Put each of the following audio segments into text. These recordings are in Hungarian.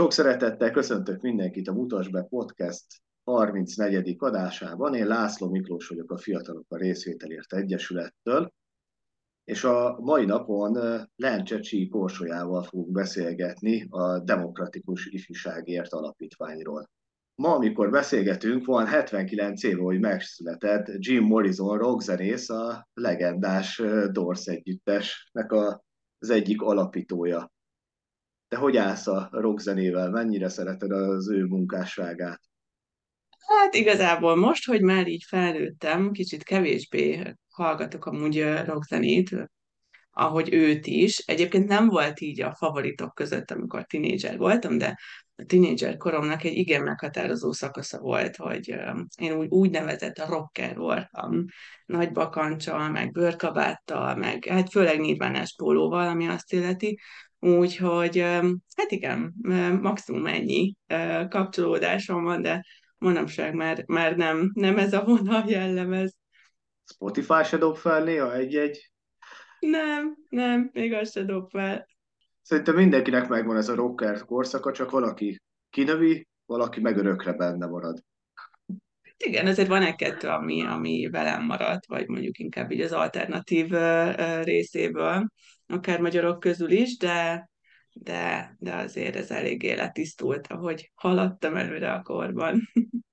Sok szeretettel köszöntök mindenkit a Mutasd Podcast 34. adásában. Én László Miklós vagyok a Fiatalok a Részvételért Egyesülettől, és a mai napon Lencsecsi Korsolyával fogunk beszélgetni a Demokratikus Ifjúságért Alapítványról. Ma, amikor beszélgetünk, van 79 év, hogy megszületett Jim Morrison rockzenész, a legendás Doors együttesnek az egyik alapítója. Te hogy állsz a rockzenével? Mennyire szereted az ő munkásságát? Hát igazából most, hogy már így felnőttem, kicsit kevésbé hallgatok amúgy rockzenét, ahogy őt is. Egyébként nem volt így a favoritok között, amikor tinédzser voltam, de a tinédzser koromnak egy igen meghatározó szakasza volt, hogy én úgy, úgy nevezett a rocker voltam, nagy bakancsal, meg bőrkabáttal, meg hát főleg nirvánás pólóval, ami azt illeti, Úgyhogy hát igen, maximum ennyi kapcsolódásom van, de manapság már, már nem, nem ez a vonal jellemez. Spotify se dob fel néha egy-egy? Nem, nem, még azt se dob fel. Szerintem mindenkinek megvan ez a rocker korszaka, csak valaki kinövi, valaki meg örökre benne marad. Igen, azért van egy-kettő, ami, ami velem maradt, vagy mondjuk inkább így az alternatív részéből, akár magyarok közül is, de, de, de azért ez eléggé letisztult, ahogy haladtam előre a korban.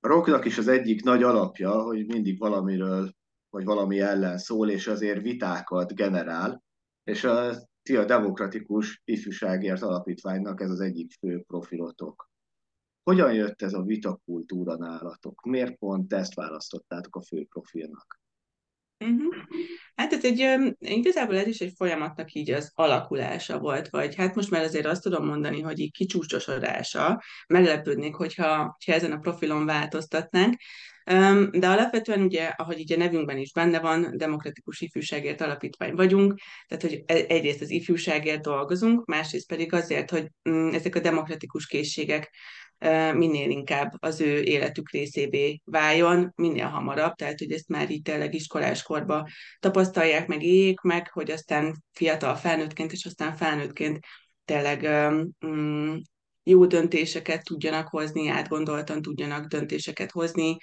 A rocknak is az egyik nagy alapja, hogy mindig valamiről, vagy valami ellen szól, és azért vitákat generál, és a ti a Demokratikus Ifjúságért Alapítványnak ez az egyik fő profilotok. Hogyan jött ez a vitakultúra nálatok? Miért pont ezt választottátok a fő profilnak? Uh-huh. Hát ez egy, igazából ez is egy folyamatnak így az alakulása volt, vagy hát most már azért azt tudom mondani, hogy így kicsúcsosodása, meglepődnék, hogyha, hogyha ezen a profilon változtatnánk, de alapvetően ugye, ahogy így a nevünkben is benne van, Demokratikus Ifjúságért Alapítvány vagyunk, tehát hogy e, egyrészt az ifjúságért dolgozunk, másrészt pedig azért, hogy mm, ezek a demokratikus készségek minél inkább az ő életük részévé váljon, minél hamarabb, tehát hogy ezt már így tényleg iskoláskorba tapasztalják, meg éljék meg, hogy aztán fiatal felnőttként, és aztán felnőttként tényleg um, jó döntéseket tudjanak hozni, átgondoltan tudjanak döntéseket hozni,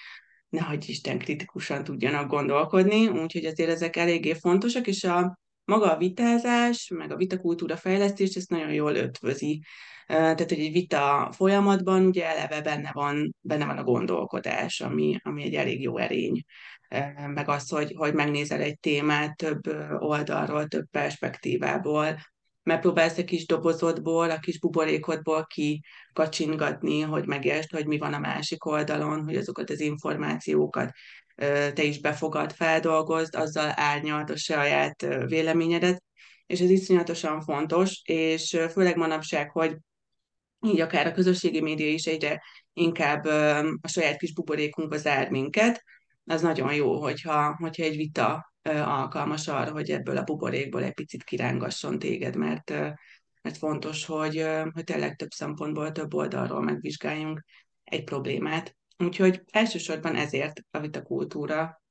nehogy Isten kritikusan tudjanak gondolkodni, úgyhogy azért ezek eléggé fontosak, és a maga a vitázás, meg a vitakultúra fejlesztés ezt nagyon jól ötvözi. Tehát, hogy egy vita folyamatban ugye eleve benne van, benne van a gondolkodás, ami, ami egy elég jó erény. Meg az, hogy, hogy megnézel egy témát több oldalról, több perspektívából, megpróbálsz egy kis dobozodból, a kis buborékodból kikacsingatni, hogy megértsd, hogy mi van a másik oldalon, hogy azokat az információkat te is befogad, feldolgozd, azzal árnyalt a saját véleményedet, és ez iszonyatosan fontos, és főleg manapság, hogy így akár a közösségi média is egyre inkább a saját kis buborékunkba zár minket, az nagyon jó, hogyha, hogyha egy vita alkalmas arra, hogy ebből a buborékból egy picit kirángasson téged, mert, mert fontos, hogy, hogy tényleg több szempontból, több oldalról megvizsgáljunk egy problémát. Úgyhogy elsősorban ezért a vitakultúra.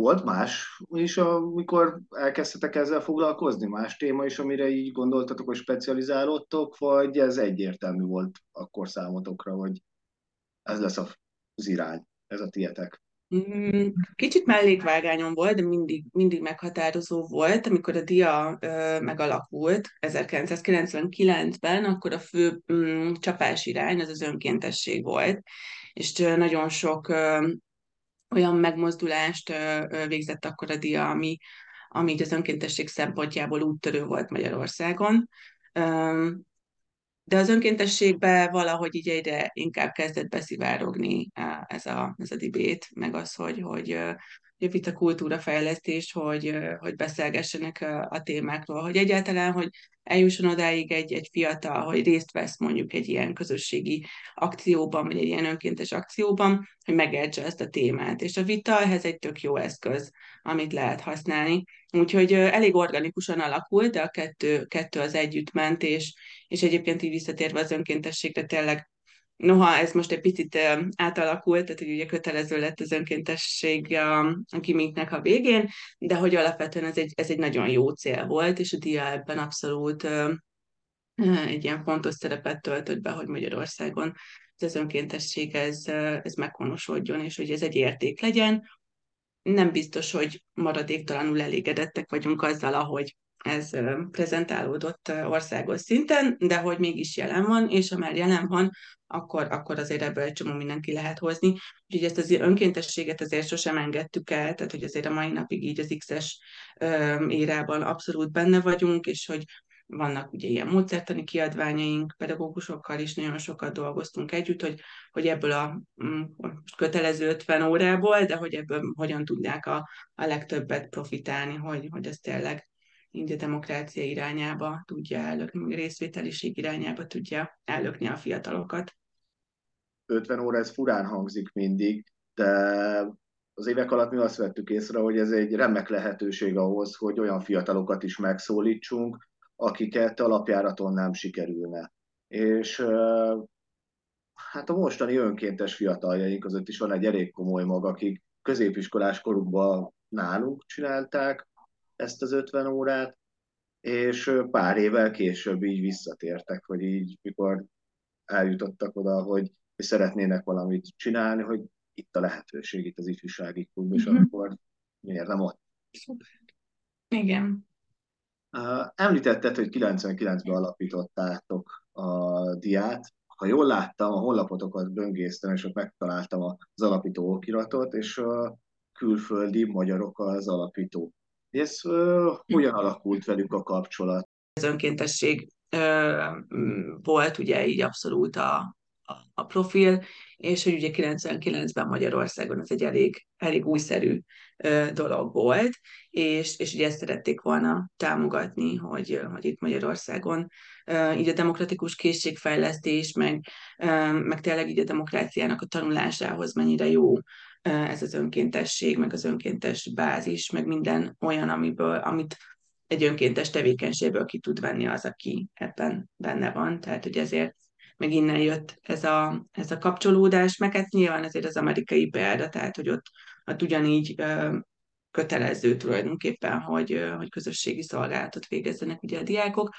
Volt más is, amikor elkezdtetek ezzel foglalkozni? Más téma is, amire így gondoltatok, hogy specializálódtok, vagy ez egyértelmű volt akkor számotokra, hogy ez lesz az irány, ez a tietek? Mm, kicsit mellékvágányon volt, de mindig, mindig meghatározó volt. Amikor a DIA ö, megalakult 1999-ben, akkor a fő mm, csapás irány az az önkéntesség volt, és nagyon sok ö, olyan megmozdulást végzett akkor a DIA, ami, ami az önkéntesség szempontjából úttörő volt Magyarországon. De az önkéntességbe valahogy így egyre inkább kezdett beszivárogni ez a, ez a dibét, meg az, hogy hogy itt a kultúrafejlesztés, hogy, hogy beszélgessenek a témákról, hogy egyáltalán, hogy eljusson odáig egy, egy fiatal, hogy részt vesz mondjuk egy ilyen közösségi akcióban, vagy egy ilyen önkéntes akcióban, hogy megértse ezt a témát. És a vita ehhez egy tök jó eszköz, amit lehet használni. Úgyhogy elég organikusan alakult, de a kettő, kettő az együtt ment, és, és egyébként így visszatérve az önkéntességre tényleg Noha ez most egy picit átalakult, tehát hogy ugye kötelező lett az önkéntesség a, a gimiknek a végén, de hogy alapvetően ez egy, ez egy nagyon jó cél volt, és a DIA ebben abszolút egy ilyen fontos szerepet töltött be, hogy Magyarországon ez önkéntesség ez, ez meghonosodjon, és hogy ez egy érték legyen. Nem biztos, hogy maradéktalanul elégedettek vagyunk azzal, ahogy ez prezentálódott országos szinten, de hogy mégis jelen van, és ha már jelen van, akkor, akkor azért ebből egy csomó mindenki lehet hozni. Úgyhogy ezt az önkéntességet azért sosem engedtük el, tehát hogy azért a mai napig így az X-es érában abszolút benne vagyunk, és hogy vannak ugye ilyen módszertani kiadványaink, pedagógusokkal is nagyon sokat dolgoztunk együtt, hogy, hogy ebből a mm, kötelező 50 órából, de hogy ebből hogyan tudják a, a legtöbbet profitálni, hogy, hogy ez tényleg így a demokrácia irányába tudja ellökni, részvételiség irányába tudja ellökni a fiatalokat. 50 óra, ez furán hangzik mindig, de az évek alatt mi azt vettük észre, hogy ez egy remek lehetőség ahhoz, hogy olyan fiatalokat is megszólítsunk, akiket alapjáraton nem sikerülne. És hát a mostani önkéntes fiataljaink között is van egy elég komoly mag, akik középiskolás korukban nálunk csinálták ezt az 50 órát, és pár évvel később így visszatértek, hogy így mikor eljutottak oda, hogy, hogy szeretnének valamit csinálni, hogy itt a lehetőség, itt az ifjúsági klub, és uh-huh. akkor miért nem ott? Igen. Említetted, hogy 99-ben alapítottátok a diát. Ha jól láttam, a honlapotokat böngésztem, és ott megtaláltam az alapító okiratot, és a külföldi magyarok az alapító. Ez uh, hogyan alakult velük a kapcsolat? Az önkéntesség uh, volt ugye így abszolút a, a, profil, és hogy ugye 99-ben Magyarországon ez egy elég, elég újszerű dolog volt, és, és ugye ezt szerették volna támogatni, hogy, hogy itt Magyarországon így a demokratikus készségfejlesztés, meg, meg tényleg így a demokráciának a tanulásához mennyire jó ez az önkéntesség, meg az önkéntes bázis, meg minden olyan, amiből, amit egy önkéntes tevékenységből ki tud venni az, aki ebben benne van. Tehát, hogy ezért meg innen jött ez a, ez a kapcsolódás, meg hát nyilván azért az amerikai példa, tehát hogy ott, ott ugyanígy kötelező tulajdonképpen, hogy, hogy közösségi szolgálatot végezzenek ugye a diákok,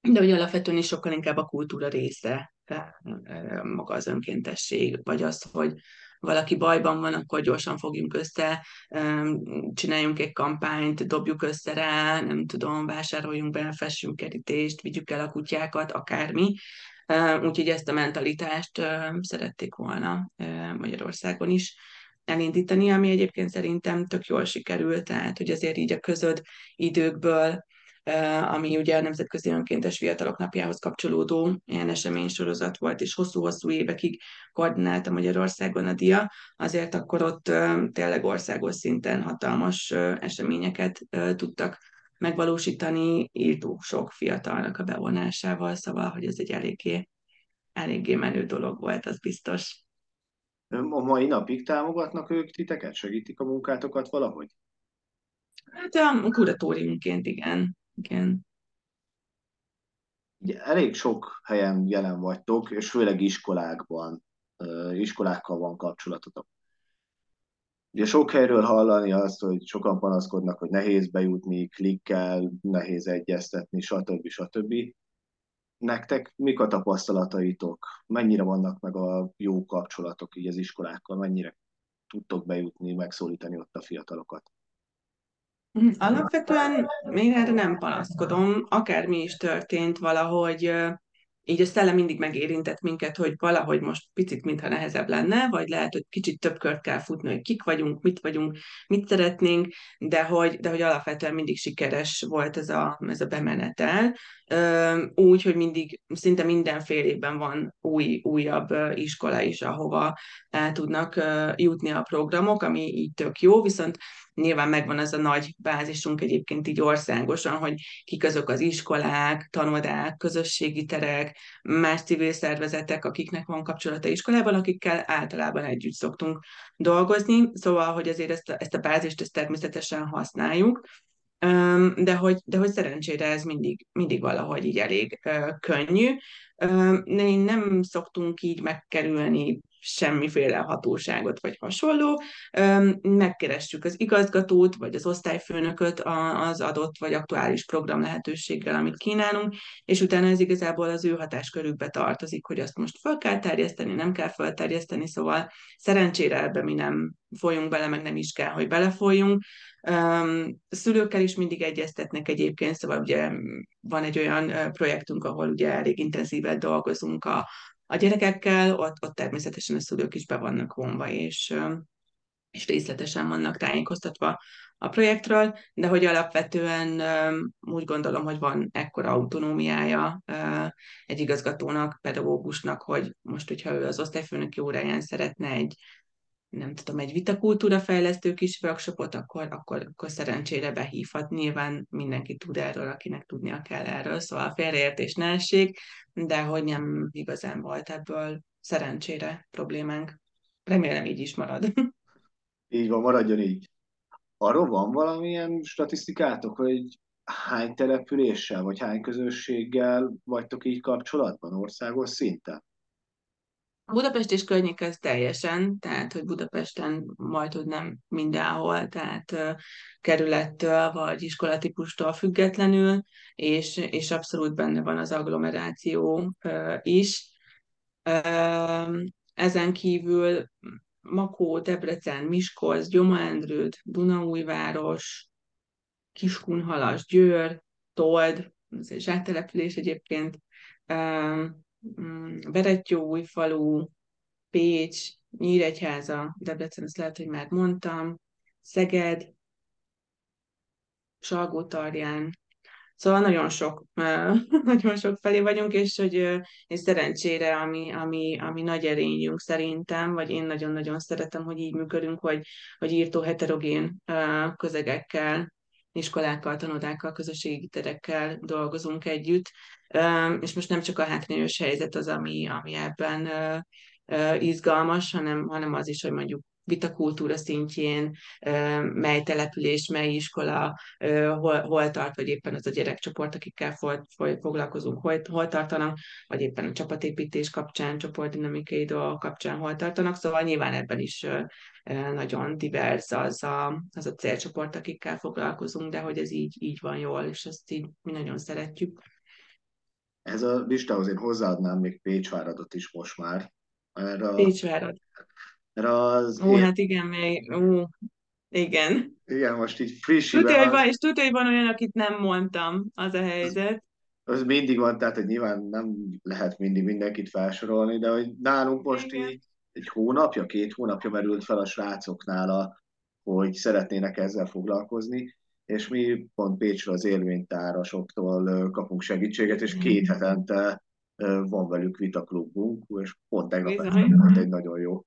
de hogy alapvetően is sokkal inkább a kultúra része maga az önkéntesség, vagy az, hogy valaki bajban van, akkor gyorsan fogjunk össze, csináljunk egy kampányt, dobjuk össze rá, nem tudom, vásároljunk be, fessünk kerítést, vigyük el a kutyákat, akármi, Úgyhogy ezt a mentalitást szerették volna Magyarországon is elindítani, ami egyébként szerintem tök jól sikerült, tehát hogy azért így a közöd időkből, ami ugye a Nemzetközi Önkéntes Fiatalok Napjához kapcsolódó ilyen eseménysorozat volt, és hosszú-hosszú évekig koordinálta Magyarországon a DIA, azért akkor ott tényleg országos szinten hatalmas eseményeket tudtak megvalósítani írtó sok fiatalnak a bevonásával, szóval, hogy ez egy eléggé, eléggé menő dolog volt, az biztos. A mai napig támogatnak ők titeket? Segítik a munkátokat valahogy? Hát a kuratóriumként igen. Igen. Elég sok helyen jelen vagytok, és főleg iskolákban, iskolákkal van kapcsolatotok. Ugye sok helyről hallani azt, hogy sokan panaszkodnak, hogy nehéz bejutni, klikkel, nehéz egyeztetni, stb. stb. Nektek mik a tapasztalataitok? Mennyire vannak meg a jó kapcsolatok így az iskolákkal? Mennyire tudtok bejutni, megszólítani ott a fiatalokat? Alapvetően még erre nem panaszkodom, akármi is történt valahogy így a szellem mindig megérintett minket, hogy valahogy most picit mintha nehezebb lenne, vagy lehet, hogy kicsit több kört kell futni, hogy kik vagyunk, mit vagyunk, mit szeretnénk, de hogy, de hogy alapvetően mindig sikeres volt ez a, ez a bemenetel. Úgy, hogy mindig, szinte minden fél évben van új, újabb iskola is, ahova el tudnak jutni a programok, ami így tök jó, viszont Nyilván megvan az a nagy bázisunk egyébként így országosan, hogy kik azok az iskolák, tanodák, közösségi terek, más civil szervezetek, akiknek van kapcsolata iskolában, akikkel általában együtt szoktunk dolgozni. Szóval, hogy azért ezt a, ezt a bázist ezt természetesen használjuk, de hogy, de hogy szerencsére ez mindig, mindig valahogy így elég könnyű. Én nem szoktunk így megkerülni semmiféle hatóságot vagy hasonló. Megkeressük az igazgatót, vagy az osztályfőnököt az adott vagy aktuális program lehetőséggel, amit kínálunk, és utána ez igazából az ő hatáskörükbe tartozik, hogy azt most fel kell terjeszteni, nem kell felterjeszteni, szóval szerencsére ebbe mi nem folyunk bele, meg nem is kell, hogy belefolyjunk. Um, szülőkkel is mindig egyeztetnek egyébként, szóval ugye van egy olyan projektünk, ahol ugye elég intenzíven dolgozunk a, a gyerekekkel, ott, ott természetesen a szülők is be vannak vonva, és, és részletesen vannak tájékoztatva a projektről, de hogy alapvetően úgy gondolom, hogy van ekkora autonómiája egy igazgatónak, pedagógusnak, hogy most, hogyha ő az osztályfőnöki óráján szeretne egy nem tudom, egy vitakultúra fejlesztő kis workshopot, akkor, akkor, akkor szerencsére behívhat. Nyilván mindenki tud erről, akinek tudnia kell erről, szóval félreértés ne essék, de hogy nem igazán volt ebből szerencsére problémánk. Remélem így is marad. Így van, maradjon így. Arról van valamilyen statisztikátok, hogy hány településsel vagy hány közösséggel vagytok így kapcsolatban országos szinten? Budapest és környék ez teljesen, tehát hogy Budapesten majd, hogy nem mindenhol, tehát uh, kerülettől vagy iskolatípustól függetlenül, és, és abszolút benne van az agglomeráció uh, is. Uh, ezen kívül Makó, Debrecen, Miskolc, Gyomendrőd, Dunaújváros, Kiskunhalas, Győr, Told, ez egy zsáktelepülés egyébként, Berettyóújfalu, Pécs, Nyíregyháza, Debrecen, ezt lehet, hogy már mondtam, Szeged, Salgótarján, Szóval nagyon sok, nagyon sok felé vagyunk, és hogy és szerencsére, ami, ami, ami nagy erényünk szerintem, vagy én nagyon-nagyon szeretem, hogy így működünk, hogy, hogy írtó heterogén közegekkel, iskolákkal, tanodákkal, közösségi terekkel dolgozunk együtt, és most nem csak a hátrányos helyzet az, ami, ami ebben izgalmas, hanem, hanem az is, hogy mondjuk vitakultúra szintjén, mely település, mely iskola, hol, hol tart, vagy éppen az a gyerekcsoport, akikkel foglalkozunk, hol, hol tartanak, vagy éppen a csapatépítés kapcsán, csoportdinamikai dolgok kapcsán hol tartanak, szóval nyilván ebben is nagyon divers az a, az a célcsoport, akikkel foglalkozunk, de hogy ez így, így van jól, és ezt így mi nagyon szeretjük. Ez a listához én hozzáadnám még Pécsváradot is most már. Erre Pécsvárad. Mert az... Ó, én... hát igen, még... Ó, igen. Igen, most így frissiben... Tudja, hogy van, és tudja, hogy van olyan, akit nem mondtam, az a helyzet. Az, az mindig van, tehát hogy nyilván nem lehet mindig mindenkit felsorolni, de hogy nálunk most igen. így egy hónapja, két hónapja merült fel a srácoknál, a, hogy szeretnének ezzel foglalkozni, és mi pont Pécsről az élvénytárasoktól kapunk segítséget, és két hetente van velük vitaklubunk, és pont tegnap volt egy nagyon jó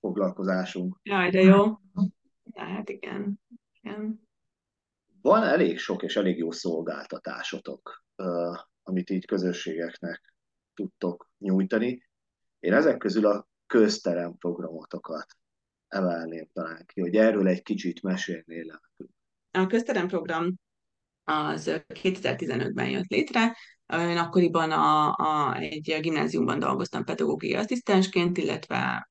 foglalkozásunk. Jaj, de jó. Hát igen. igen. Van elég sok és elég jó szolgáltatásotok, amit így közösségeknek tudtok nyújtani. Én ezek közül a közterem programotokat emelném talán ki, hogy erről egy kicsit mesélnél. A közterem program az 2015-ben jött létre, én akkoriban a, a, egy gimnáziumban dolgoztam pedagógiai asszisztensként, illetve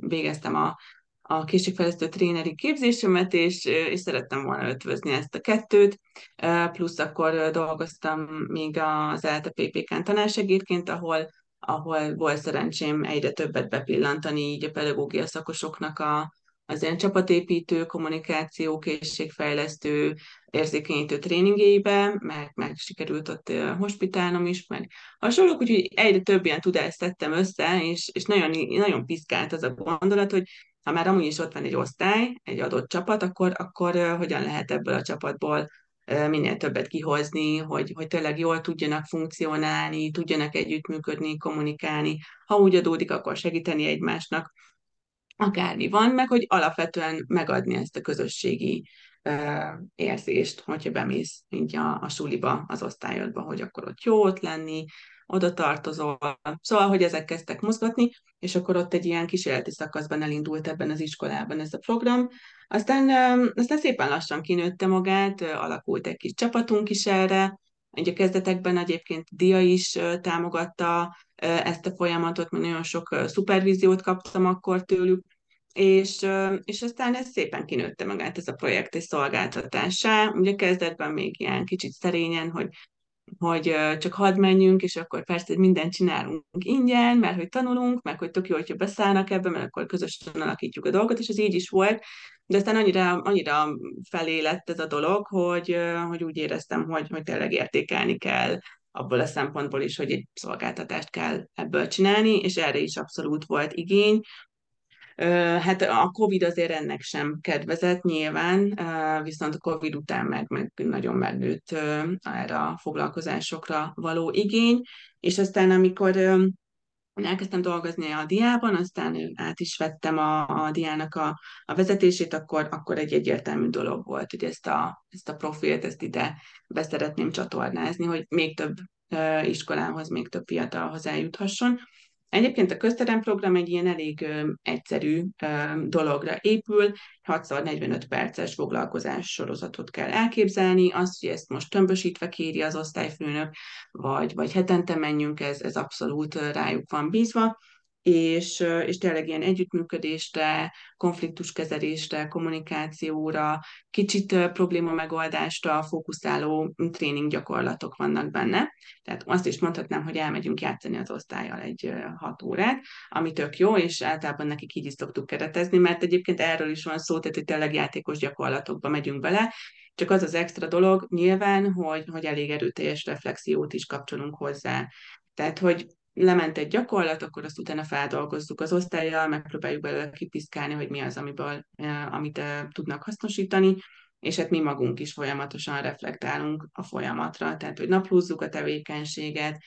végeztem a, a készségfejlesztő tréneri képzésemet, és, és szerettem volna ötvözni ezt a kettőt, plusz akkor dolgoztam még az ELTE PPK-n tanársegédként, ahol, ahol volt szerencsém egyre többet bepillantani így a pedagógia szakosoknak a, az ilyen csapatépítő, kommunikáció, készségfejlesztő, érzékenyítő tréningébe, meg, meg sikerült ott hospitálnom is, meg hasonlók, úgyhogy egyre több ilyen tudást tettem össze, és, és nagyon, nagyon piszkált az a gondolat, hogy ha már amúgy is ott van egy osztály, egy adott csapat, akkor, akkor hogyan lehet ebből a csapatból minél többet kihozni, hogy, hogy tényleg jól tudjanak funkcionálni, tudjanak együttműködni, kommunikálni, ha úgy adódik, akkor segíteni egymásnak akármi van, meg hogy alapvetően megadni ezt a közösségi érzést, hogyha bemész így a, a suliba, az osztályodba, hogy akkor ott jó ott lenni, oda tartozol. Szóval, hogy ezek kezdtek mozgatni, és akkor ott egy ilyen kísérleti szakaszban elindult ebben az iskolában ez a program. Aztán, aztán szépen lassan kinőtte magát, alakult egy kis csapatunk is erre, Ugye kezdetekben egyébként Dia is támogatta ezt a folyamatot, mert nagyon sok szupervíziót kaptam akkor tőlük, és, és aztán ez szépen kinőtte magát ez a projekt egy szolgáltatásá. Ugye kezdetben még ilyen kicsit szerényen, hogy hogy csak hadd menjünk, és akkor persze mindent csinálunk ingyen, mert hogy tanulunk, meg hogy tök jó, hogyha beszállnak ebbe, mert akkor közösen alakítjuk a dolgot, és ez így is volt, de aztán annyira, annyira felé lett ez a dolog, hogy, hogy úgy éreztem, hogy, hogy tényleg értékelni kell abból a szempontból is, hogy egy szolgáltatást kell ebből csinálni, és erre is abszolút volt igény, Hát a Covid azért ennek sem kedvezett nyilván, viszont a Covid után meg, meg nagyon megnőtt erre a foglalkozásokra való igény, és aztán amikor elkezdtem dolgozni a diában, aztán át is vettem a, a diának a, a vezetését, akkor, akkor egy egyértelmű dolog volt, hogy ezt a, ezt a profilt, ezt ide beszeretném csatornázni, hogy még több iskolához, még több fiatalhoz eljuthasson. Egyébként a közteremprogram egy ilyen elég ö, egyszerű ö, dologra épül, 6x45 perces foglalkozás sorozatot kell elképzelni, azt, hogy ezt most tömbösítve kéri az osztályfőnök, vagy, vagy hetente menjünk, ez, ez abszolút rájuk van bízva, és, és tényleg ilyen együttműködésre, konfliktuskezelésre, kommunikációra, kicsit probléma megoldásra fókuszáló tréning gyakorlatok vannak benne. Tehát azt is mondhatnám, hogy elmegyünk játszani az osztályjal egy hat órát, ami tök jó, és általában nekik így is szoktuk keretezni, mert egyébként erről is van szó, tehát hogy tényleg játékos gyakorlatokba megyünk bele, csak az az extra dolog nyilván, hogy, hogy elég erőteljes reflexiót is kapcsolunk hozzá. Tehát, hogy lement egy gyakorlat, akkor azt utána feldolgozzuk az osztályjal, megpróbáljuk belőle kipiszkálni, hogy mi az, amiből, amit tudnak hasznosítani, és hát mi magunk is folyamatosan reflektálunk a folyamatra, tehát hogy naplózzuk a tevékenységet,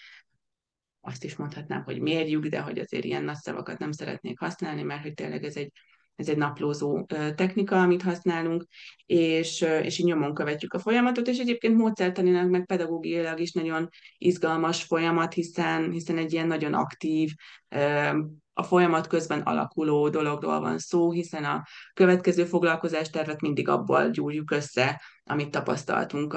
azt is mondhatnám, hogy mérjük, de hogy azért ilyen nagy szavakat nem szeretnék használni, mert hogy tényleg ez egy ez egy naplózó technika, amit használunk, és, és így nyomon követjük a folyamatot, és egyébként módszertanilag, meg pedagógiailag is nagyon izgalmas folyamat, hiszen, hiszen egy ilyen nagyon aktív, a folyamat közben alakuló dologról van szó, hiszen a következő foglalkozástervet mindig abból gyúrjuk össze, amit tapasztaltunk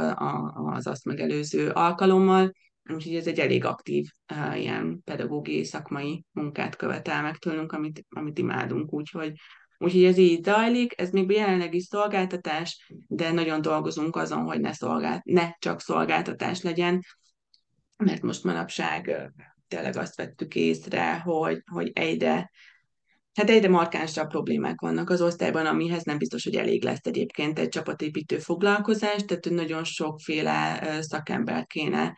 az azt megelőző alkalommal, Úgyhogy ez egy elég aktív ilyen pedagógiai szakmai munkát követel meg tőlünk, amit, amit imádunk. Úgyhogy Úgyhogy ez így zajlik, ez még jelenleg is szolgáltatás, de nagyon dolgozunk azon, hogy ne, szolgált, ne csak szolgáltatás legyen, mert most manapság tényleg azt vettük észre, hogy, hogy egyre Hát egyre markánsabb problémák vannak az osztályban, amihez nem biztos, hogy elég lesz egyébként egy csapatépítő foglalkozás, tehát nagyon sokféle szakember kéne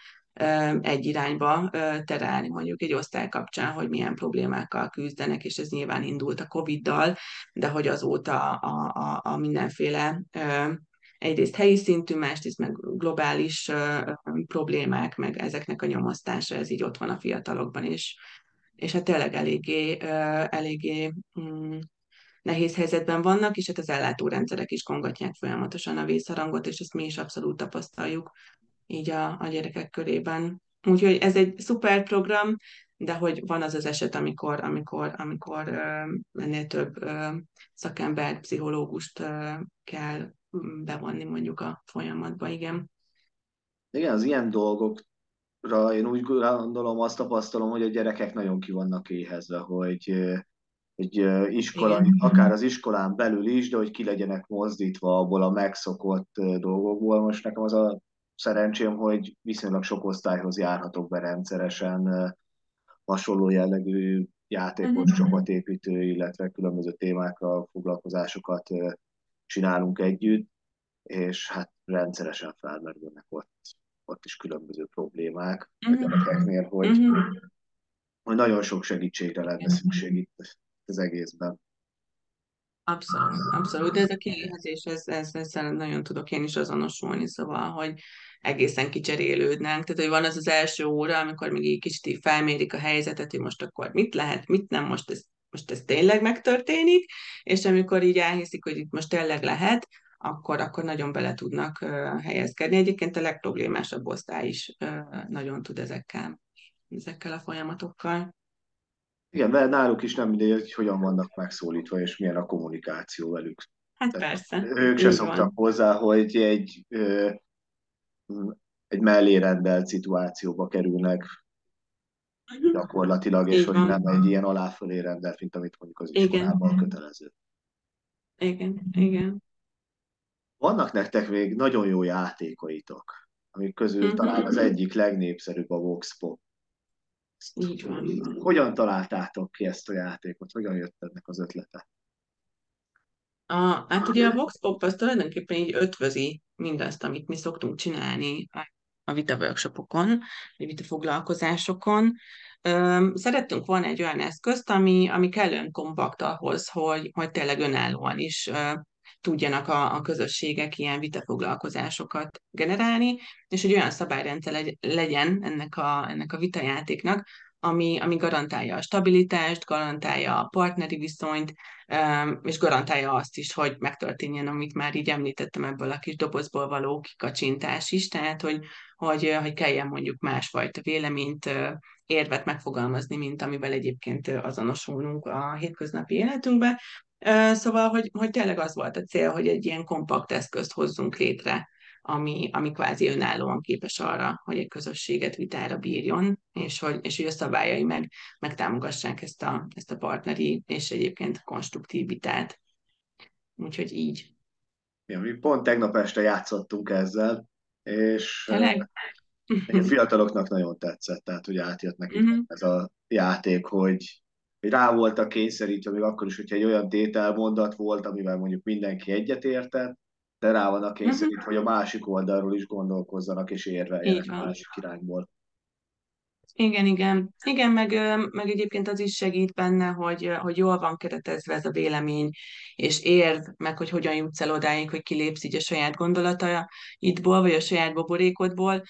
egy irányba terelni mondjuk egy osztály kapcsán, hogy milyen problémákkal küzdenek, és ez nyilván indult a Covid-dal, de hogy azóta a, a, a mindenféle egyrészt helyi szintű, másrészt meg globális problémák, meg ezeknek a nyomosztása, ez így ott van a fiatalokban, és, és hát tényleg eléggé, eléggé mm, nehéz helyzetben vannak, és hát az ellátórendszerek is kongatják folyamatosan a vészharangot, és ezt mi is abszolút tapasztaljuk így a, a gyerekek körében. Úgyhogy ez egy szuper program, de hogy van az az eset, amikor, amikor, amikor ennél több szakember, pszichológust kell bevonni mondjuk a folyamatba, igen. Igen, az ilyen dolgokra én úgy gondolom, azt tapasztalom, hogy a gyerekek nagyon ki vannak éhezve, hogy hogy iskola, akár az iskolán belül is, de hogy ki legyenek mozdítva abból a megszokott dolgokból. Most nekem az a szerencsém, hogy viszonylag sok osztályhoz járhatok be rendszeresen, hasonló jellegű játékos, uh-huh. csapatépítő, illetve különböző témákra foglalkozásokat csinálunk együtt, és hát rendszeresen felmerülnek ott, ott is különböző problémák uh-huh. a gyerekeknél, hogy, uh-huh. hogy nagyon sok segítségre lenne szükség itt az egészben. Abszolút, abszolút, de ez a kiéhezés, ez, ez, ezzel nagyon tudok én is azonosulni, szóval, hogy egészen kicserélődnek. Tehát, hogy van az az első óra, amikor még egy kicsit felmérik a helyzetet, hogy most akkor mit lehet, mit nem, most ez, most ez tényleg megtörténik, és amikor így elhiszik, hogy itt most tényleg lehet, akkor, akkor nagyon bele tudnak helyezkedni. Egyébként a legproblémásabb osztály is nagyon tud ezekkel, ezekkel a folyamatokkal. Igen, mert náluk is nem mindegy, hogy hogyan vannak megszólítva, és milyen a kommunikáció velük. Hát persze. Ők se szoktak van. hozzá, hogy egy ö, egy mellérendelt szituációba kerülnek gyakorlatilag, és hogy nem egy ilyen aláfölé rendelt, mint amit mondjuk az iskolában kötelező. Igen, igen. Vannak nektek még nagyon jó játékaitok, amik közül uh-huh. talán az egyik legnépszerűbb a Vox Pop. Így van. Hogyan találtátok ki ezt a játékot? Hogyan jött ennek az ötlete? A, hát ugye a Vox Pop az tulajdonképpen így ötvözi mindazt, amit mi szoktunk csinálni a vita workshopokon, a vita foglalkozásokon. Szerettünk volna egy olyan eszközt, ami, ami kellően kompakt ahhoz, hogy, hogy tényleg önállóan is tudjanak a, a közösségek ilyen vitafoglalkozásokat generálni, és egy olyan szabályrendszer legyen ennek a, ennek a vitajátéknak, ami, ami garantálja a stabilitást, garantálja a partneri viszonyt, és garantálja azt is, hogy megtörténjen, amit már így említettem ebből a kis dobozból való kikacsintás is, tehát hogy, hogy, hogy kelljen mondjuk másfajta véleményt, érvet megfogalmazni, mint amivel egyébként azonosulunk a hétköznapi életünkben. Szóval, hogy, hogy tényleg az volt a cél, hogy egy ilyen kompakt eszközt hozzunk létre, ami, ami kvázi önállóan képes arra, hogy egy közösséget vitára bírjon, és hogy, és hogy a szabályai meg, megtámogassák ezt a, ezt a partneri és egyébként konstruktív vitát. Úgyhogy így. Ja, mi pont tegnap este játszottunk ezzel, és Tényleg? a fiataloknak nagyon tetszett, tehát hogy átjött nekik uh-huh. ez a játék, hogy rá voltak kényszerítve, még akkor is, hogyha egy olyan tételmondat volt, amivel mondjuk mindenki egyetértett, de rá vannak kényszerítve, uh-huh. hogy a másik oldalról is gondolkozzanak és érveljenek a másik irányból. Igen, igen. Igen, meg, meg egyébként az is segít benne, hogy, hogy jól van keretezve ez a vélemény, és érv, meg hogy hogyan jutsz el odáig, hogy kilépsz így a saját gondolataidból, vagy a saját boborékodból.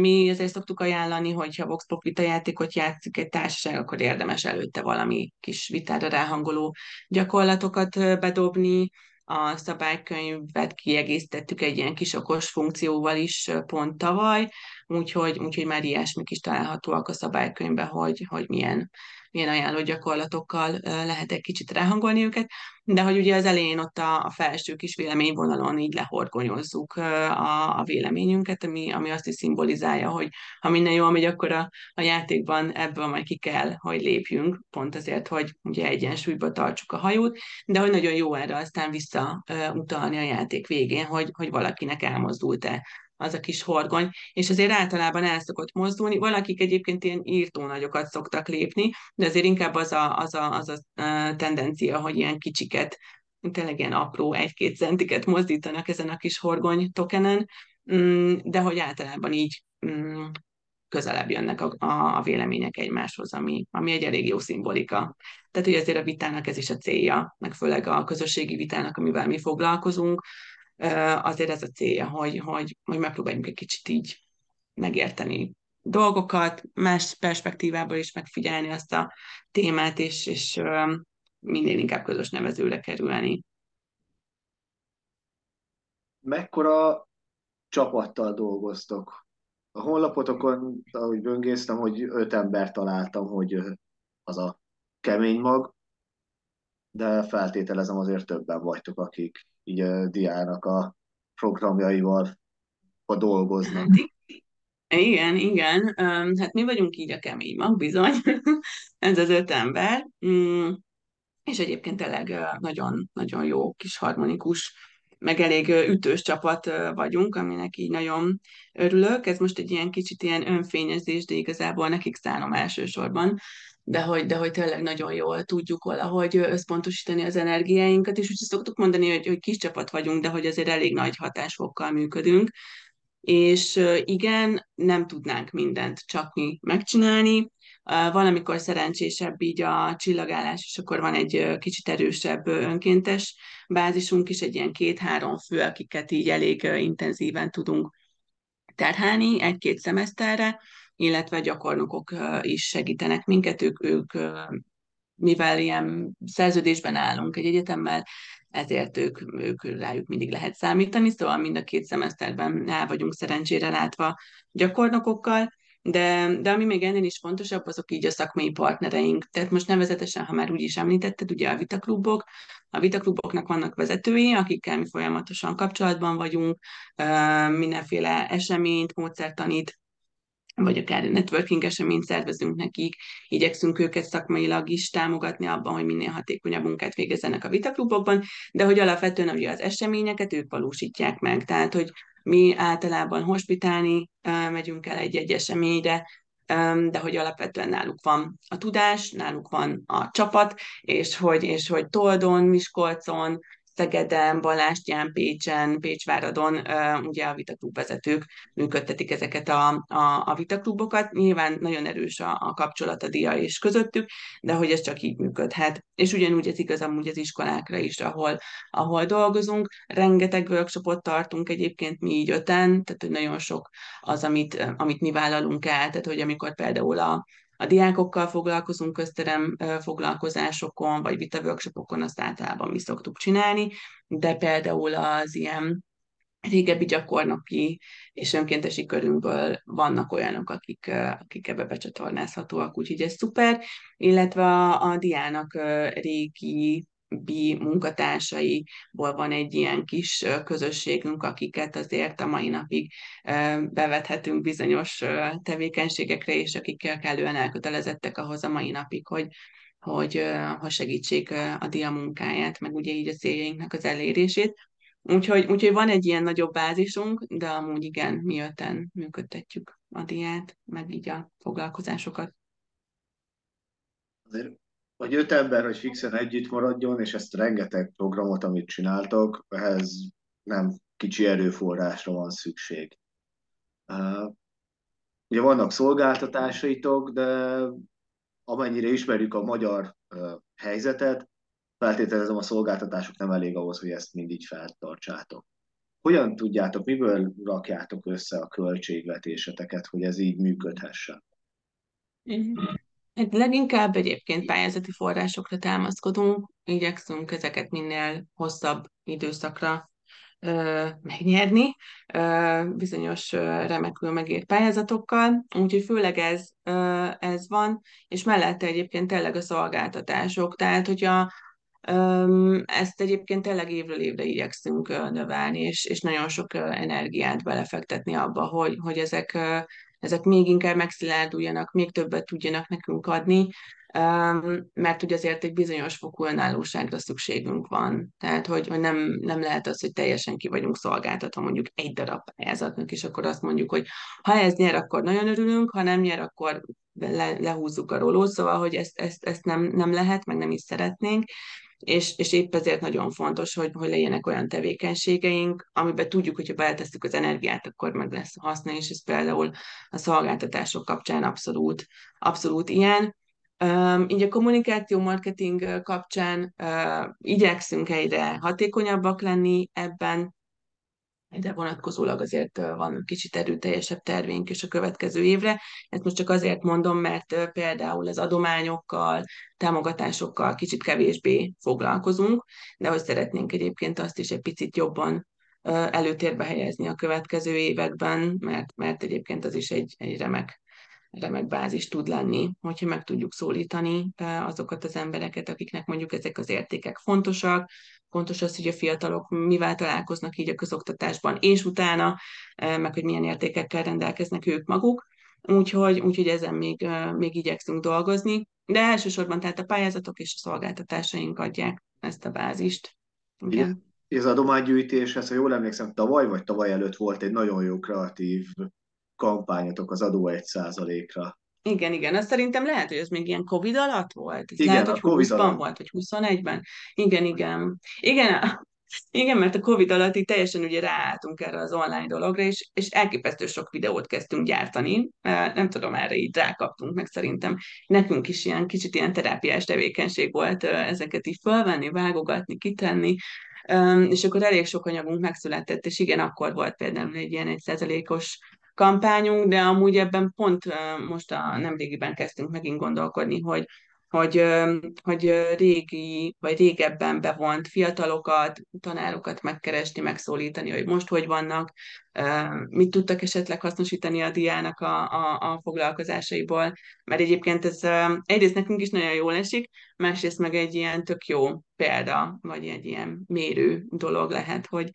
Mi azért szoktuk ajánlani, hogy ha Vox Pop játékot játszik egy társaság, akkor érdemes előtte valami kis vitára ráhangoló gyakorlatokat bedobni, a szabálykönyvet kiegészítettük egy ilyen kis okos funkcióval is pont tavaly, úgyhogy, úgyhogy már ilyesmik is találhatóak a szabálykönyvben, hogy, hogy milyen, milyen ajánló gyakorlatokkal lehet egy kicsit ráhangolni őket, de hogy ugye az elején ott a, a felső kis véleményvonalon így lehorgonyozzuk a, a véleményünket, ami, ami azt is szimbolizálja, hogy ha minden jól megy, akkor a, a játékban ebből majd ki kell, hogy lépjünk, pont azért, hogy ugye egyensúlyba tartsuk a hajót, de hogy nagyon jó erre aztán visszautalni a játék végén, hogy, hogy valakinek elmozdult-e az a kis horgony, és azért általában el szokott mozdulni. Valakik egyébként ilyen írtó nagyokat szoktak lépni, de azért inkább az a, az a, az a tendencia, hogy ilyen kicsiket, tényleg ilyen apró, egy-két centiket mozdítanak ezen a kis horgony tokenen, mm, de hogy általában így mm, közelebb jönnek a, a, vélemények egymáshoz, ami, ami egy elég jó szimbolika. Tehát, hogy ezért a vitának ez is a célja, meg főleg a közösségi vitának, amivel mi foglalkozunk, azért ez a célja, hogy, hogy, hogy megpróbáljunk egy kicsit így megérteni dolgokat, más perspektívából is megfigyelni azt a témát, és, és minél inkább közös nevezőre kerülni. Mekkora csapattal dolgoztok? A honlapotokon, ahogy böngésztem, hogy öt ember találtam, hogy az a kemény mag, de feltételezem azért többen vagytok, akik így a diának a programjaival ha dolgoznak. Igen, igen. Hát mi vagyunk így a kemény mag, bizony. Ez az öt ember. Mm, és egyébként tényleg nagyon-nagyon jó kis harmonikus, meg elég ütős csapat vagyunk, aminek így nagyon örülök. Ez most egy ilyen kicsit ilyen önfényezés, de igazából nekik szánom elsősorban de hogy, de hogy tényleg nagyon jól tudjuk valahogy összpontosítani az energiáinkat, és úgy szoktuk mondani, hogy, hogy kis csapat vagyunk, de hogy azért elég nagy hatásfokkal működünk, és igen, nem tudnánk mindent csak mi megcsinálni, valamikor szerencsésebb így a csillagállás, és akkor van egy kicsit erősebb önkéntes bázisunk is, egy ilyen két-három fő, akiket így elég intenzíven tudunk terhelni egy-két szemeszterre, illetve gyakornokok is segítenek minket, ők, ők mivel ilyen szerződésben állunk egy egyetemmel, ezért ők, ők rájuk mindig lehet számítani, szóval mind a két szemeszterben el vagyunk szerencsére látva gyakornokokkal, de, de ami még ennél is fontosabb, azok így a szakmai partnereink. Tehát most nevezetesen, ha már úgy is említetted, ugye a vitaklubok, a vitakluboknak vannak vezetői, akikkel mi folyamatosan kapcsolatban vagyunk, mindenféle eseményt, módszertanít, vagy akár networking eseményt szervezünk nekik, igyekszünk őket szakmailag is támogatni abban, hogy minél hatékonyabb munkát végezzenek a vitaklubokban, de hogy alapvetően ugye az eseményeket ők valósítják meg. Tehát, hogy mi általában hospitálni megyünk el egy-egy eseményre, de hogy alapvetően náluk van a tudás, náluk van a csapat, és hogy, és hogy Toldon, Miskolcon, Szegeden, Balástyán, Pécsen, Pécsváradon ugye a vitaklub vezetők működtetik ezeket a, a, a vitaklubokat. Nyilván nagyon erős a, a kapcsolat a dia és közöttük, de hogy ez csak így működhet. És ugyanúgy ez igaz amúgy az iskolákra is, ahol, ahol dolgozunk. Rengeteg workshopot tartunk egyébként mi így öten, tehát hogy nagyon sok az, amit, amit mi vállalunk el, tehát hogy amikor például a, a diákokkal foglalkozunk közterem foglalkozásokon, vagy vita workshopokon, azt általában mi szoktuk csinálni, de például az ilyen régebbi gyakornoki és önkéntesi körünkből vannak olyanok, akik, akik ebbe becsatornázhatóak, úgyhogy ez szuper, illetve a, a diának régi bi munkatársaiból van egy ilyen kis közösségünk, akiket azért a mai napig bevethetünk bizonyos tevékenységekre, és akikkel kellően elkötelezettek ahhoz a mai napig, hogy, hogy, hogy segítsék a dia munkáját, meg ugye így a céljainknak az elérését. Úgyhogy, úgyhogy van egy ilyen nagyobb bázisunk, de amúgy igen, mi öten működtetjük a diát, meg így a foglalkozásokat. Azért vagy öt ember, hogy fixen együtt maradjon, és ezt rengeteg programot, amit csináltok, ehhez nem kicsi erőforrásra van szükség. Uh, ugye vannak szolgáltatásaitok, de amennyire ismerjük a magyar helyzetet, feltételezem a szolgáltatások nem elég ahhoz, hogy ezt mindig feltartsátok. Hogyan tudjátok, miből rakjátok össze a költségvetéseteket, hogy ez így működhessen? Hát leginkább egyébként pályázati forrásokra támaszkodunk, igyekszünk ezeket minél hosszabb időszakra ö, megnyerni ö, bizonyos ö, remekül megért pályázatokkal, úgyhogy főleg ez, ö, ez van, és mellette egyébként tényleg a szolgáltatások, tehát hogyha ezt egyébként tényleg évről évre igyekszünk növelni, és, és nagyon sok energiát belefektetni abba, hogy, hogy ezek ezek még inkább megszilárduljanak, még többet tudjanak nekünk adni, mert ugye azért egy bizonyos fokú önállóságra szükségünk van. Tehát, hogy, hogy nem, nem lehet az, hogy teljesen ki vagyunk szolgáltatva mondjuk egy darab pályázatnak, és akkor azt mondjuk, hogy ha ez nyer, akkor nagyon örülünk, ha nem nyer, akkor le, lehúzzuk a rolót, szóval, hogy ezt, ezt, ezt nem, nem lehet, meg nem is szeretnénk és, és épp ezért nagyon fontos, hogy, hogy legyenek olyan tevékenységeink, amiben tudjuk, hogyha beletesszük az energiát, akkor meg lesz haszna, és ez például a szolgáltatások kapcsán abszolút, abszolút ilyen. így a kommunikáció marketing kapcsán igyekszünk egyre hatékonyabbak lenni ebben, de vonatkozólag azért van kicsit erőteljesebb tervénk is a következő évre. Ezt most csak azért mondom, mert például az adományokkal, támogatásokkal kicsit kevésbé foglalkozunk, de hogy szeretnénk egyébként azt is egy picit jobban előtérbe helyezni a következő években, mert, mert egyébként az is egy, egy remek remek bázis tud lenni, hogyha meg tudjuk szólítani azokat az embereket, akiknek mondjuk ezek az értékek fontosak, fontos az, hogy a fiatalok mivel találkoznak így a közoktatásban, és utána, meg hogy milyen értékekkel rendelkeznek ők maguk. Úgyhogy, úgyhogy ezen még, még igyekszünk dolgozni, de elsősorban tehát a pályázatok és a szolgáltatásaink adják ezt a bázist. Igen. Ez adománygyűjtéshez, ha jól emlékszem, tavaly vagy tavaly előtt volt egy nagyon jó kreatív kampányotok az adó egy százalékra. Igen, igen, azt szerintem lehet, hogy ez még ilyen Covid alatt volt. Ez igen, lehet, hogy COVID 20-ban alatt. volt, vagy 21-ben. Igen, igen. Igen, igen, mert a Covid alatt így teljesen ugye ráálltunk erre az online dologra, és, és elképesztő sok videót kezdtünk gyártani. Nem tudom, erre így rákaptunk, meg szerintem nekünk is ilyen kicsit ilyen terápiás tevékenység volt ezeket így fölvenni, vágogatni, kitenni, és akkor elég sok anyagunk megszületett, és igen, akkor volt például egy ilyen egy százalékos kampányunk, de amúgy ebben pont most a nemrégiben kezdtünk megint gondolkodni, hogy hogy, hogy régi, vagy régebben bevont fiatalokat, tanárokat megkeresni, megszólítani, hogy most hogy vannak, mit tudtak esetleg hasznosítani a diának a, a, a foglalkozásaiból, mert egyébként ez egyrészt nekünk is nagyon jól esik, másrészt meg egy ilyen tök jó példa, vagy egy ilyen mérő dolog lehet, hogy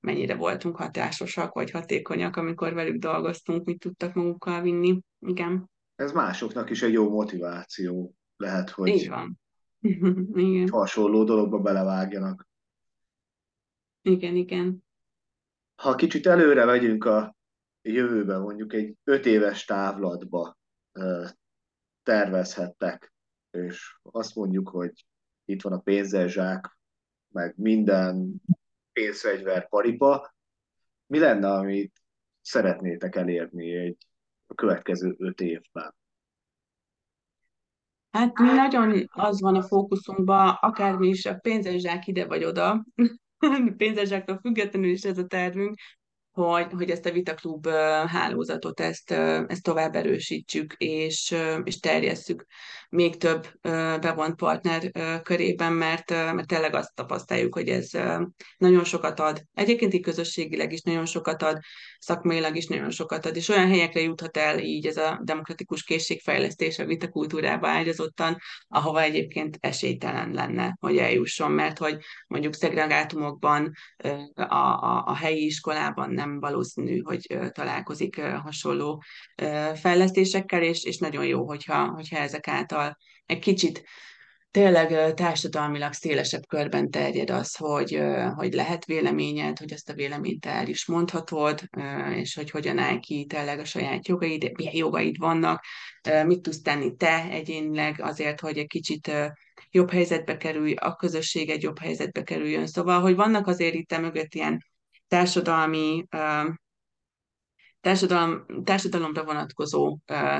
mennyire voltunk hatásosak, vagy hatékonyak, amikor velük dolgoztunk, mit tudtak magukkal vinni. Igen. Ez másoknak is egy jó motiváció lehet, hogy Így van. igen. hasonló dologba belevágjanak. Igen, igen. Ha kicsit előre megyünk a jövőbe, mondjuk egy öt éves távlatba tervezhettek, és azt mondjuk, hogy itt van a pénzzelzsák, meg minden pénzfegyver paripa, mi lenne, amit szeretnétek elérni egy a következő öt évben? Hát mi nagyon az van a fókuszunkban, akármi is a pénzes ide vagy oda, pénzes függetlenül is ez a tervünk, hogy, hogy ezt a Vitaklub hálózatot, ezt, ezt tovább erősítsük, és, és terjesszük még több bevont partner körében, mert, mert tényleg azt tapasztaljuk, hogy ez nagyon sokat ad. Egyébként így közösségileg is nagyon sokat ad, szakmailag is nagyon sokat ad, és olyan helyekre juthat el így ez a demokratikus készségfejlesztés a vitakultúrába ágyazottan, ahova egyébként esélytelen lenne, hogy eljusson, mert hogy mondjuk szegregátumokban, a, a, a helyi iskolában nem valószínű, hogy találkozik hasonló fejlesztésekkel, és, és nagyon jó, hogyha, hogyha ezek által egy kicsit tényleg társadalmilag szélesebb körben terjed az, hogy, hogy lehet véleményed, hogy ezt a véleményt el is mondhatod, és hogy hogyan áll ki tényleg a saját jogaid, milyen jogaid vannak, mit tudsz tenni te egyénileg azért, hogy egy kicsit jobb helyzetbe kerülj, a közösség egy jobb helyzetbe kerüljön. Szóval, hogy vannak azért itt mögött ilyen társadalmi társadalom, társadalomra vonatkozó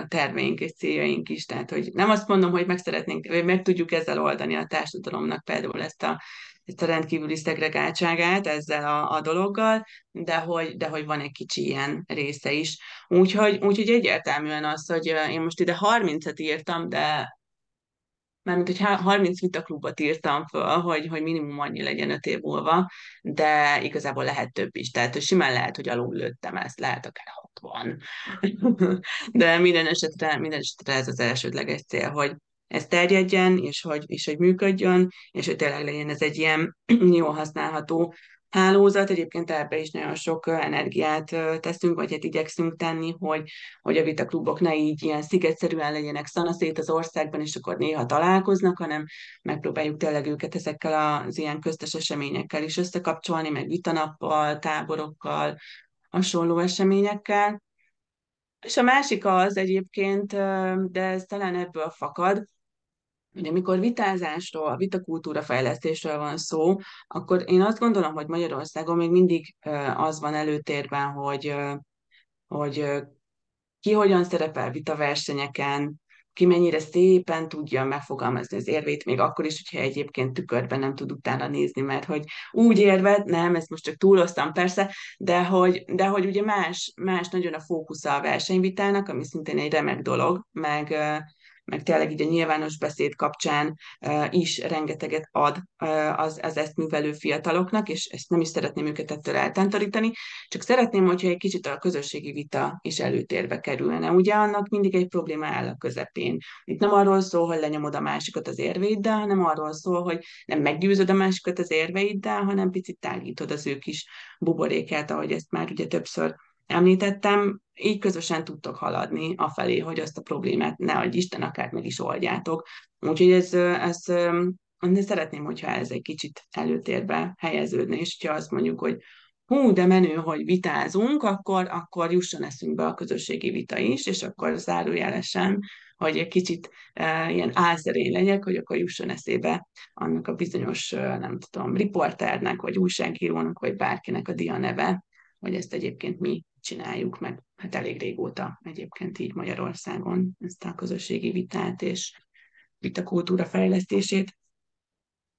terveink és céljaink is. Tehát, hogy nem azt mondom, hogy meg szeretnénk, vagy meg tudjuk ezzel oldani a társadalomnak például ezt a, ezt a rendkívüli szegregáltságát ezzel a, a dologgal, de hogy, de hogy van egy kicsi ilyen része is. Úgyhogy, úgyhogy egyértelműen az, hogy én most ide 30-et írtam, de mármint, hogy 30 vitaklubot írtam fel, hogy, hogy minimum annyi legyen 5 év múlva, de igazából lehet több is. Tehát simán lehet, hogy alul lőttem ezt, lehet akár 60. de minden esetre, minden esetre ez az elsődleges cél, hogy ez terjedjen, és hogy, és hogy működjön, és hogy tényleg legyen ez egy ilyen jól használható hálózat. Egyébként ebbe is nagyon sok energiát teszünk, vagy hát igyekszünk tenni, hogy, hogy a vitaklubok ne így ilyen szigetszerűen legyenek szanaszét az országban, és akkor néha találkoznak, hanem megpróbáljuk tényleg őket ezekkel az ilyen köztes eseményekkel is összekapcsolni, meg vitanappal, táborokkal, hasonló eseményekkel. És a másik az egyébként, de ez talán ebből fakad, Ugye, amikor vitázásról, vitakultúra fejlesztésről van szó, akkor én azt gondolom, hogy Magyarországon még mindig az van előtérben, hogy, hogy ki hogyan szerepel vitaversenyeken, ki mennyire szépen tudja megfogalmazni az érvét, még akkor is, hogyha egyébként tükörben nem tud utána nézni, mert hogy úgy érved, nem, ezt most csak túloztam persze, de hogy, de hogy ugye más, más nagyon a fókusza a versenyvitának, ami szintén egy remek dolog, meg, meg tényleg így a nyilvános beszéd kapcsán is rengeteget ad az, az ezt művelő fiataloknak, és ezt nem is szeretném őket ettől eltántorítani, csak szeretném, hogyha egy kicsit a közösségi vita is előtérbe kerülne. Ugye annak mindig egy probléma áll a közepén. Itt nem arról szól, hogy lenyomod a másikat az érveiddel, hanem arról szól, hogy nem meggyőzöd a másikat az érveiddel, hanem picit tágítod az ő kis buborékát, ahogy ezt már ugye többször említettem, így közösen tudtok haladni afelé, hogy azt a problémát ne adj Isten, akár meg is oldjátok. Úgyhogy ez, ez de szeretném, hogyha ez egy kicsit előtérbe helyeződne, és ha azt mondjuk, hogy hú, de menő, hogy vitázunk, akkor, akkor jusson eszünkbe a közösségi vita is, és akkor zárójelesen, hogy egy kicsit e, ilyen álszerény legyek, hogy akkor jusson eszébe annak a bizonyos, nem tudom, riporternek, vagy újságírónak, vagy bárkinek a dia neve, hogy ezt egyébként mi csináljuk meg, hát elég régóta egyébként így Magyarországon ezt a közösségi vitát és vitakultúra fejlesztését.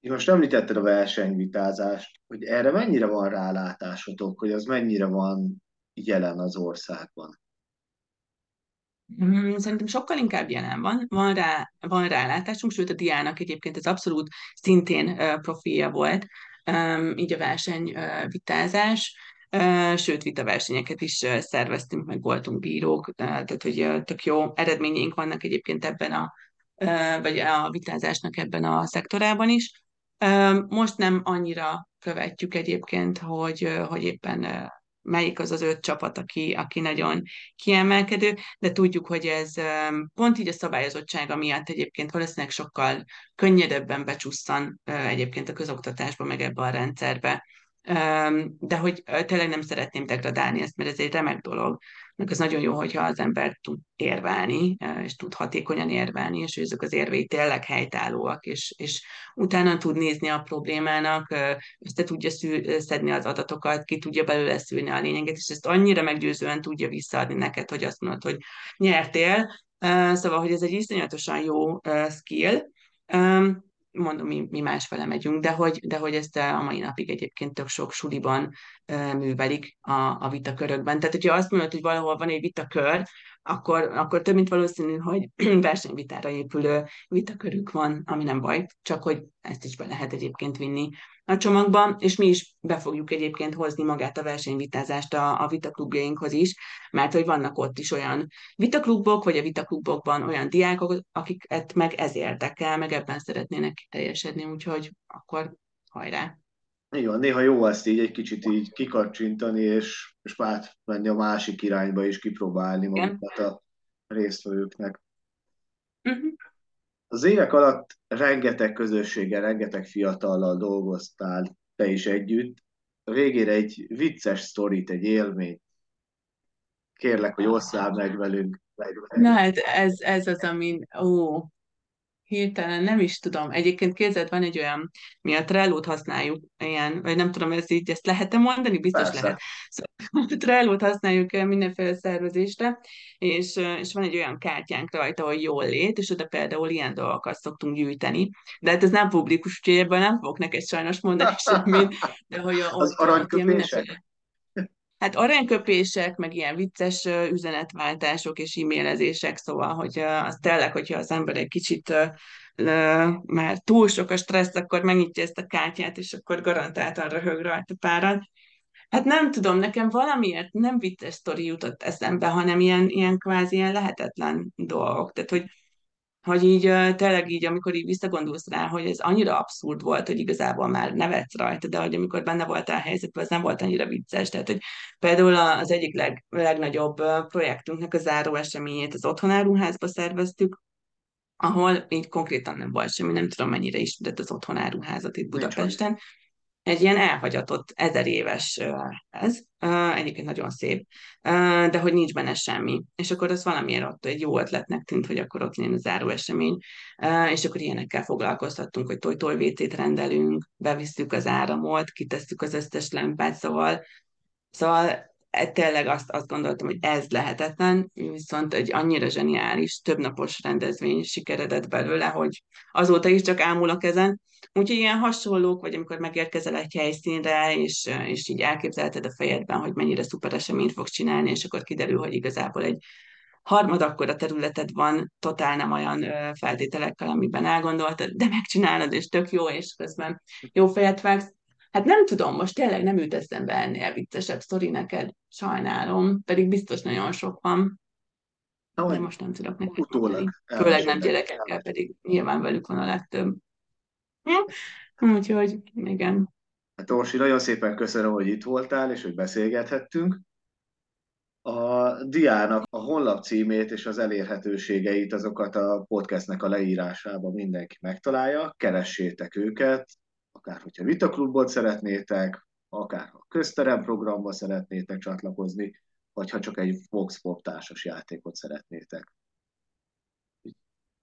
Most említetted a versenyvitázást, hogy erre mennyire van rálátásotok, hogy az mennyire van jelen az országban? Mm, Szerintem sokkal inkább jelen van, van rá, van rálátásunk, sőt a diának egyébként ez abszolút szintén profilja volt, így a versenyvitázás, sőt vitaversenyeket is szerveztünk, meg voltunk bírók, tehát hogy tök jó eredményeink vannak egyébként ebben a, vagy a vitázásnak ebben a szektorában is. Most nem annyira követjük egyébként, hogy, hogy éppen melyik az az öt csapat, aki, aki nagyon kiemelkedő, de tudjuk, hogy ez pont így a szabályozottsága miatt egyébként valószínűleg sokkal könnyedebben becsusszan egyébként a közoktatásba, meg ebbe a rendszerbe. De hogy tényleg nem szeretném degradálni ezt, mert ez egy remek dolog. Meg az nagyon jó, hogyha az ember tud érvelni, és tud hatékonyan érvelni, és ezek az érvei tényleg helytállóak, és, és utána tud nézni a problémának, össze tudja szedni az adatokat, ki tudja belőle szűrni a lényeget, és ezt annyira meggyőzően tudja visszaadni neked, hogy azt mondod, hogy nyertél. Szóval, hogy ez egy iszonyatosan jó skill mondom, mi, mi másfele megyünk, de hogy, de hogy ezt a mai napig egyébként tök sok suliban művelik a, a vitakörökben. Tehát, hogyha azt mondod, hogy valahol van egy vitakör, akkor, akkor több mint valószínű, hogy versenyvitára épülő vitakörük van, ami nem baj, csak hogy ezt is be lehet egyébként vinni a csomagban, és mi is be fogjuk egyébként hozni magát a versenyvitázást a, a vitaklubjainkhoz is, mert hogy vannak ott is olyan vitaklubok, vagy a vitaklubokban olyan diákok, akiket meg ez érdekel, meg ebben szeretnének teljesedni, úgyhogy akkor hajrá! Igen, néha jó ezt így egy kicsit így kikacsintani, és, és menni a másik irányba is kipróbálni magukat a résztvevőknek. Uh-huh. Az évek alatt rengeteg közösséggel, rengeteg fiatallal dolgoztál te is együtt. A végére egy vicces sztorit, egy élményt. Kérlek, hogy osszál meg velünk. Na hát ez, ez az, amin, ó, hirtelen nem is tudom. Egyébként képzeld, van egy olyan, mi a Trello-t használjuk, ilyen, vagy nem tudom, ez így, ezt lehet-e mondani? Biztos Persze. lehet. Szóval Trello-t használjuk mindenféle szervezésre, és, és van egy olyan kártyánk rajta, hogy jól lét, és oda például ilyen dolgokat szoktunk gyűjteni. De hát ez nem publikus, úgyhogy ebből nem fogok neked sajnos mondani semmit. De hogy a, az aranyköpések? Hát aranyköpések, meg ilyen vicces üzenetváltások és e-mailezések, szóval, hogy az tényleg, hogyha az ember egy kicsit már túl sok a stressz, akkor megnyitja ezt a kártyát, és akkor garantáltan röhög rajta párat. Hát nem tudom, nekem valamiért nem vicces sztori jutott eszembe, hanem ilyen, ilyen kvázi ilyen lehetetlen dolgok. Tehát, hogy hogy így tényleg így, amikor így visszagondolsz rá, hogy ez annyira abszurd volt, hogy igazából már nevetsz rajta, de hogy amikor benne voltál a helyzetben, ez nem volt annyira vicces. Tehát, hogy például az egyik leg, legnagyobb projektünknek a záró eseményét az otthonáruházba szerveztük, ahol így konkrétan nem volt semmi, nem tudom mennyire ismert az otthonáruházat itt Budapesten, egy ilyen elhagyatott ezer éves ez, egyébként nagyon szép, de hogy nincs benne semmi. És akkor az valamiért ott egy jó ötletnek tűnt, hogy akkor ott a záró esemény, és akkor ilyenekkel foglalkoztattunk, hogy toj-toj rendelünk, bevisszük az áramot, kitesszük az összes lámpát, szóval, szóval tényleg azt, azt gondoltam, hogy ez lehetetlen, viszont egy annyira zseniális, többnapos rendezvény sikeredett belőle, hogy azóta is csak ámul a kezen, Úgyhogy ilyen hasonlók, vagy amikor megérkezel egy helyszínre, és, és így elképzelted a fejedben, hogy mennyire szuper eseményt fog csinálni, és akkor kiderül, hogy igazából egy harmad a területed van, totál nem olyan feltételekkel, amiben elgondoltad, de megcsinálod, és tök jó, és közben jó fejet vágsz. Hát nem tudom, most tényleg nem jut eszembe ennél viccesebb sztori neked, sajnálom, pedig biztos nagyon sok van. de most nem tudok neked Utólag. Főleg nem gyerekekkel, pedig nyilván velük van a legtöbb. Úgyhogy igen. Hát Orsi, nagyon szépen köszönöm, hogy itt voltál, és hogy beszélgethettünk. A diának a honlap címét és az elérhetőségeit, azokat a podcastnek a leírásában mindenki megtalálja. Keressétek őket, akár hogyha vitaklubot szeretnétek, akár a közterem programba szeretnétek csatlakozni, vagy ha csak egy Vox Pop társas játékot szeretnétek.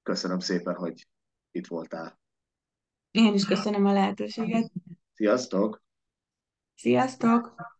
Köszönöm szépen, hogy itt voltál. Én is köszönöm a lehetőséget. Sziasztok! Sziasztok!